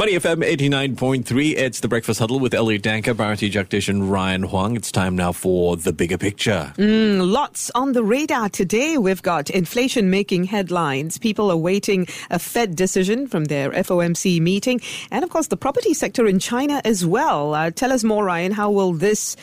Money FM 89.3. It's the Breakfast Huddle with Elliot Danker, Bharati Jagdish, and Ryan Huang. It's time now for the bigger picture. Mm, lots on the radar today. We've got inflation making headlines. People awaiting a Fed decision from their FOMC meeting. And of course, the property sector in China as well. Uh, tell us more, Ryan. How will this,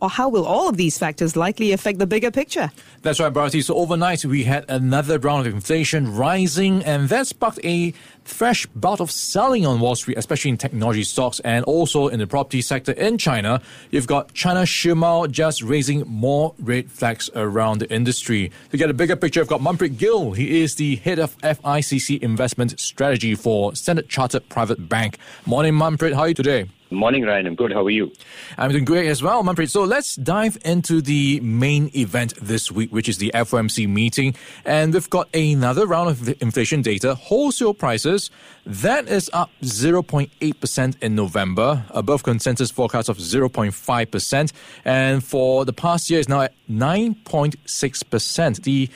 or how will all of these factors likely affect the bigger picture? That's right, Bharati. So overnight, we had another round of inflation rising, and that sparked a fresh bout of selling on Wall Street, especially in technology stocks and also in the property sector in China. You've got China Shimao just raising more red flags around the industry. To get a bigger picture, I've got Manpreet Gill. He is the head of FICC investment strategy for Standard Chartered Private Bank. Morning, Manpreet. How are you today? Morning, Ryan. I'm good. How are you? I'm doing great as well, Manpreet. So let's dive into the main event this week, which is the FOMC meeting. And we've got another round of inflation data. Wholesale prices, that is up 0.8% in November, above consensus forecast of 0.5%. And for the past year, is now at 9.6%. The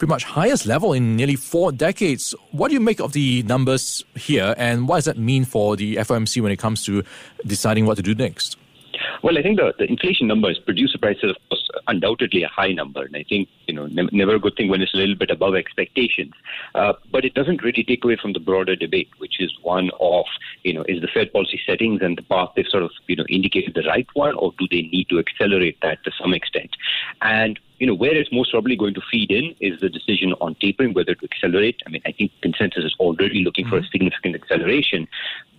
pretty much highest level in nearly four decades. What do you make of the numbers here, and what does that mean for the FOMC when it comes to deciding what to do next? Well, I think the, the inflation numbers, producer prices, of undoubtedly a high number. And I think, you know, ne- never a good thing when it's a little bit above expectations. Uh, but it doesn't really take away from the broader debate, which is one of, you know, is the Fed policy settings and the path they've sort of, you know, indicated the right one, or do they need to accelerate that to some extent? And you know, where it's most probably going to feed in is the decision on tapering, whether to accelerate. I mean, I think consensus is already looking mm-hmm. for a mm-hmm. significant acceleration.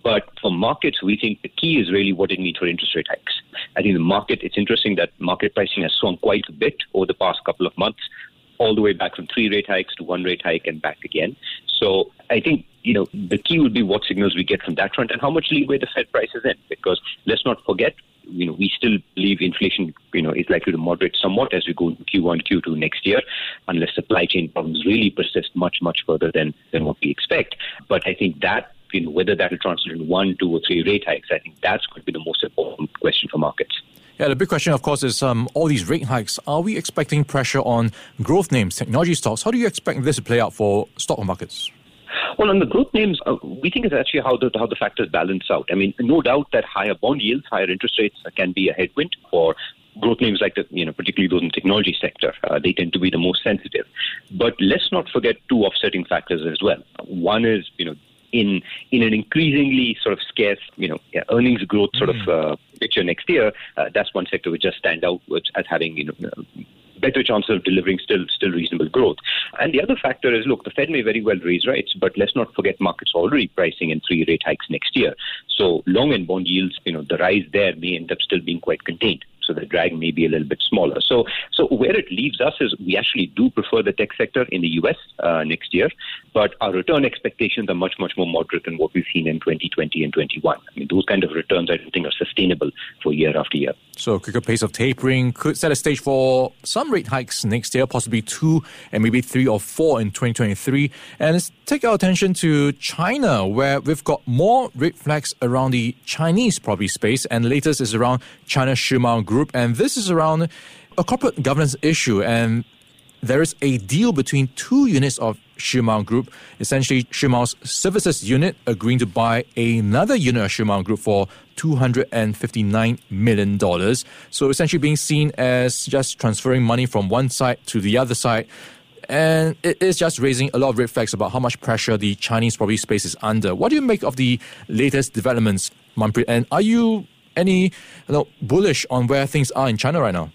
But for markets, we think the key is really what it means for interest rate hikes. I think the market, it's interesting that market pricing has swung quite a bit over the past couple of months, all the way back from three rate hikes to one rate hike and back again. So I think you know the key would be what signals we get from that front and how much leeway the Fed prices in. Because let's not forget, you know, we still believe inflation, you know, is likely to moderate somewhat as we go into Q1, Q2 next year, unless supply chain problems really persist much, much further than, than what we expect. But I think that, you know, whether that will translate in one, two, or three rate hikes, I think that's going to be the most important question for markets. Yeah, the big question, of course, is um, all these rate hikes. Are we expecting pressure on growth names, technology stocks? How do you expect this to play out for stock markets? Well, on the growth names, uh, we think it's actually how the how the factors balance out. I mean, no doubt that higher bond yields, higher interest rates can be a headwind for growth names like the, you know, particularly those in the technology sector. Uh, they tend to be the most sensitive. But let's not forget two offsetting factors as well. One is, you know, in in an increasingly sort of scarce, you know, earnings growth sort mm. of uh, picture next year, uh, that's one sector which just stand out as having you know better chance of delivering still still reasonable growth. And the other factor is, look, the Fed may very well raise rates, but let's not forget markets already pricing in three rate hikes next year. So long and bond yields, you know, the rise there may end up still being quite contained so the drag may be a little bit smaller. So, so where it leaves us is we actually do prefer the tech sector in the U.S. Uh, next year, but our return expectations are much, much more moderate than what we've seen in 2020 and 21. I mean, those kind of returns I don't think are sustainable for year after year. So, quicker pace of tapering could set a stage for some rate hikes next year, possibly two and maybe three or four in 2023. And let's take our attention to China, where we've got more red flags around the Chinese property space, and the latest is around China Shimao Group, and this is around a corporate governance issue. And there is a deal between two units of Shimao Group, essentially Shimao's services unit agreeing to buy another unit of Shimao Group for $259 million. So essentially being seen as just transferring money from one side to the other side. And it is just raising a lot of red flags about how much pressure the Chinese property space is under. What do you make of the latest developments, Manpreet? And are you any you know, bullish on where things are in China right now?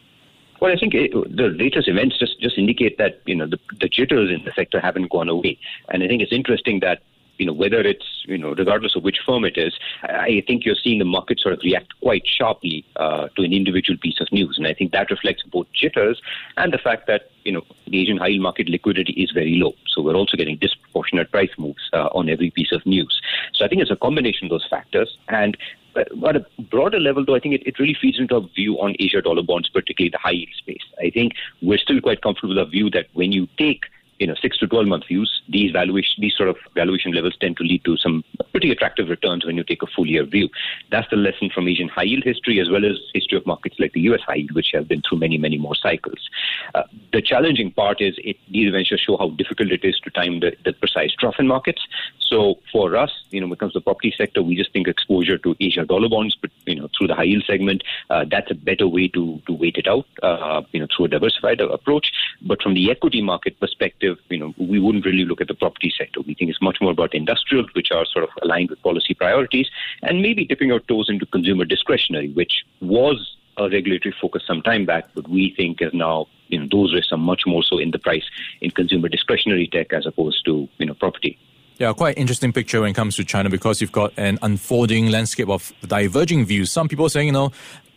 Well, I think it, the latest events just, just indicate that you know the, the jitters in the sector haven't gone away, and I think it's interesting that you know whether it's you know regardless of which firm it is, I think you're seeing the market sort of react quite sharply uh, to an individual piece of news, and I think that reflects both jitters and the fact that you know the Asian high yield market liquidity is very low, so we're also getting disproportionate price moves uh, on every piece of news. So I think it's a combination of those factors, and at a broader level, though, I think it, it really feeds into our view on Asia dollar bonds, particularly the high yield space. I think we're still quite comfortable with our view that when you take you know six to twelve month views, these valuation these sort of valuation levels tend to lead to some pretty attractive returns when you take a full year view. That's the lesson from Asian high yield history as well as history of markets like the U.S. high yield, which have been through many many more cycles. Uh, the challenging part is it, these events show how difficult it is to time the, the precise trough in markets. So for us, you know, when it comes to the property sector, we just think exposure to Asia dollar bonds, but you know, through the high yield segment, uh, that's a better way to to wait it out, uh, you know, through a diversified approach. But from the equity market perspective, you know, we wouldn't really look at the property sector. We think it's much more about industrials, which are sort of aligned with policy priorities, and maybe dipping our toes into consumer discretionary, which was a regulatory focus some time back, but we think is now you know those risks are much more so in the price in consumer discretionary tech as opposed to you know property. Yeah, quite interesting picture when it comes to China because you've got an unfolding landscape of diverging views. Some people saying, you know,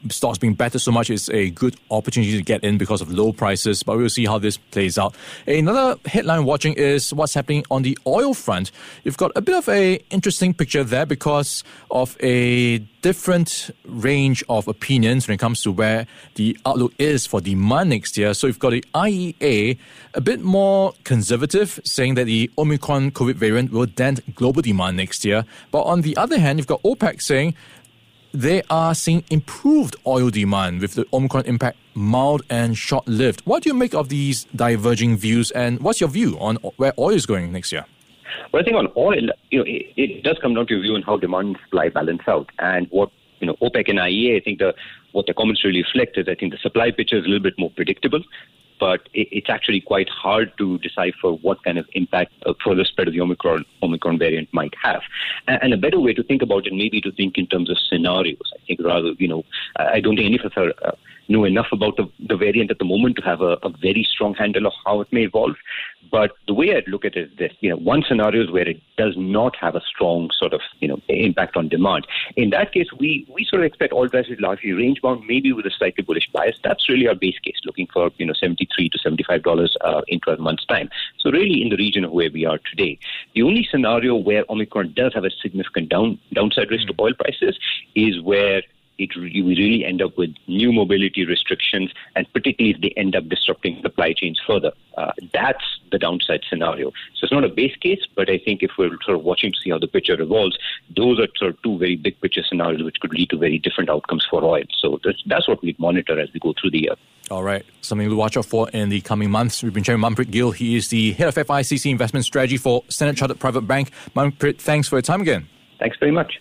stocks being better so much is a good opportunity to get in because of low prices, but we'll see how this plays out. Another headline watching is what's happening on the oil front. You've got a bit of a interesting picture there because of a different range of opinions when it comes to where the outlook is for demand next year. So you've got the IEA a bit more conservative, saying that the Omicron COVID variant will dent global demand next year. But on the other hand, you've got OPEC saying they are seeing improved oil demand with the Omicron impact mild and short lived. What do you make of these diverging views, and what's your view on where oil is going next year? Well, I think on oil, you know, it, it does come down to view on how demand and supply balance out, and what you know, OPEC and IEA. I think the what the comments really reflect is I think the supply picture is a little bit more predictable but it, it's actually quite hard to decipher what kind of impact a further spread of the Omicron Omicron variant might have. And, a better way to think about it, maybe to think in terms of scenarios. I think rather, you know, I don't think any of us. Uh, know enough about the, the variant at the moment to have a, a, very strong handle of how it may evolve. But the way I'd look at it is this, you know, one scenario is where it does not have a strong sort of, you know, impact on demand. In that case, we, we sort of expect oil prices largely range bound, maybe with a slightly bullish bias. That's really our base case, looking for, you know, 73 to $75 uh, in 12 months' time. So really in the region of where we are today. The only scenario where Omicron does have a significant down, downside risk mm-hmm. to oil prices is where it we really end up with new mobility restrictions, and particularly if they end up disrupting supply chains further. Uh, that's the downside scenario. So it's not a base case, but I think if we're sort of watching to see how the picture evolves, those are sort of two very big picture scenarios which could lead to very different outcomes for oil. So that's, that's what we monitor as we go through the year. All right, something to watch out for in the coming months. We've been with Manpreet Gill. He is the head of FICC investment strategy for Standard Chartered Private Bank. Manpreet, thanks for your time again. Thanks very much.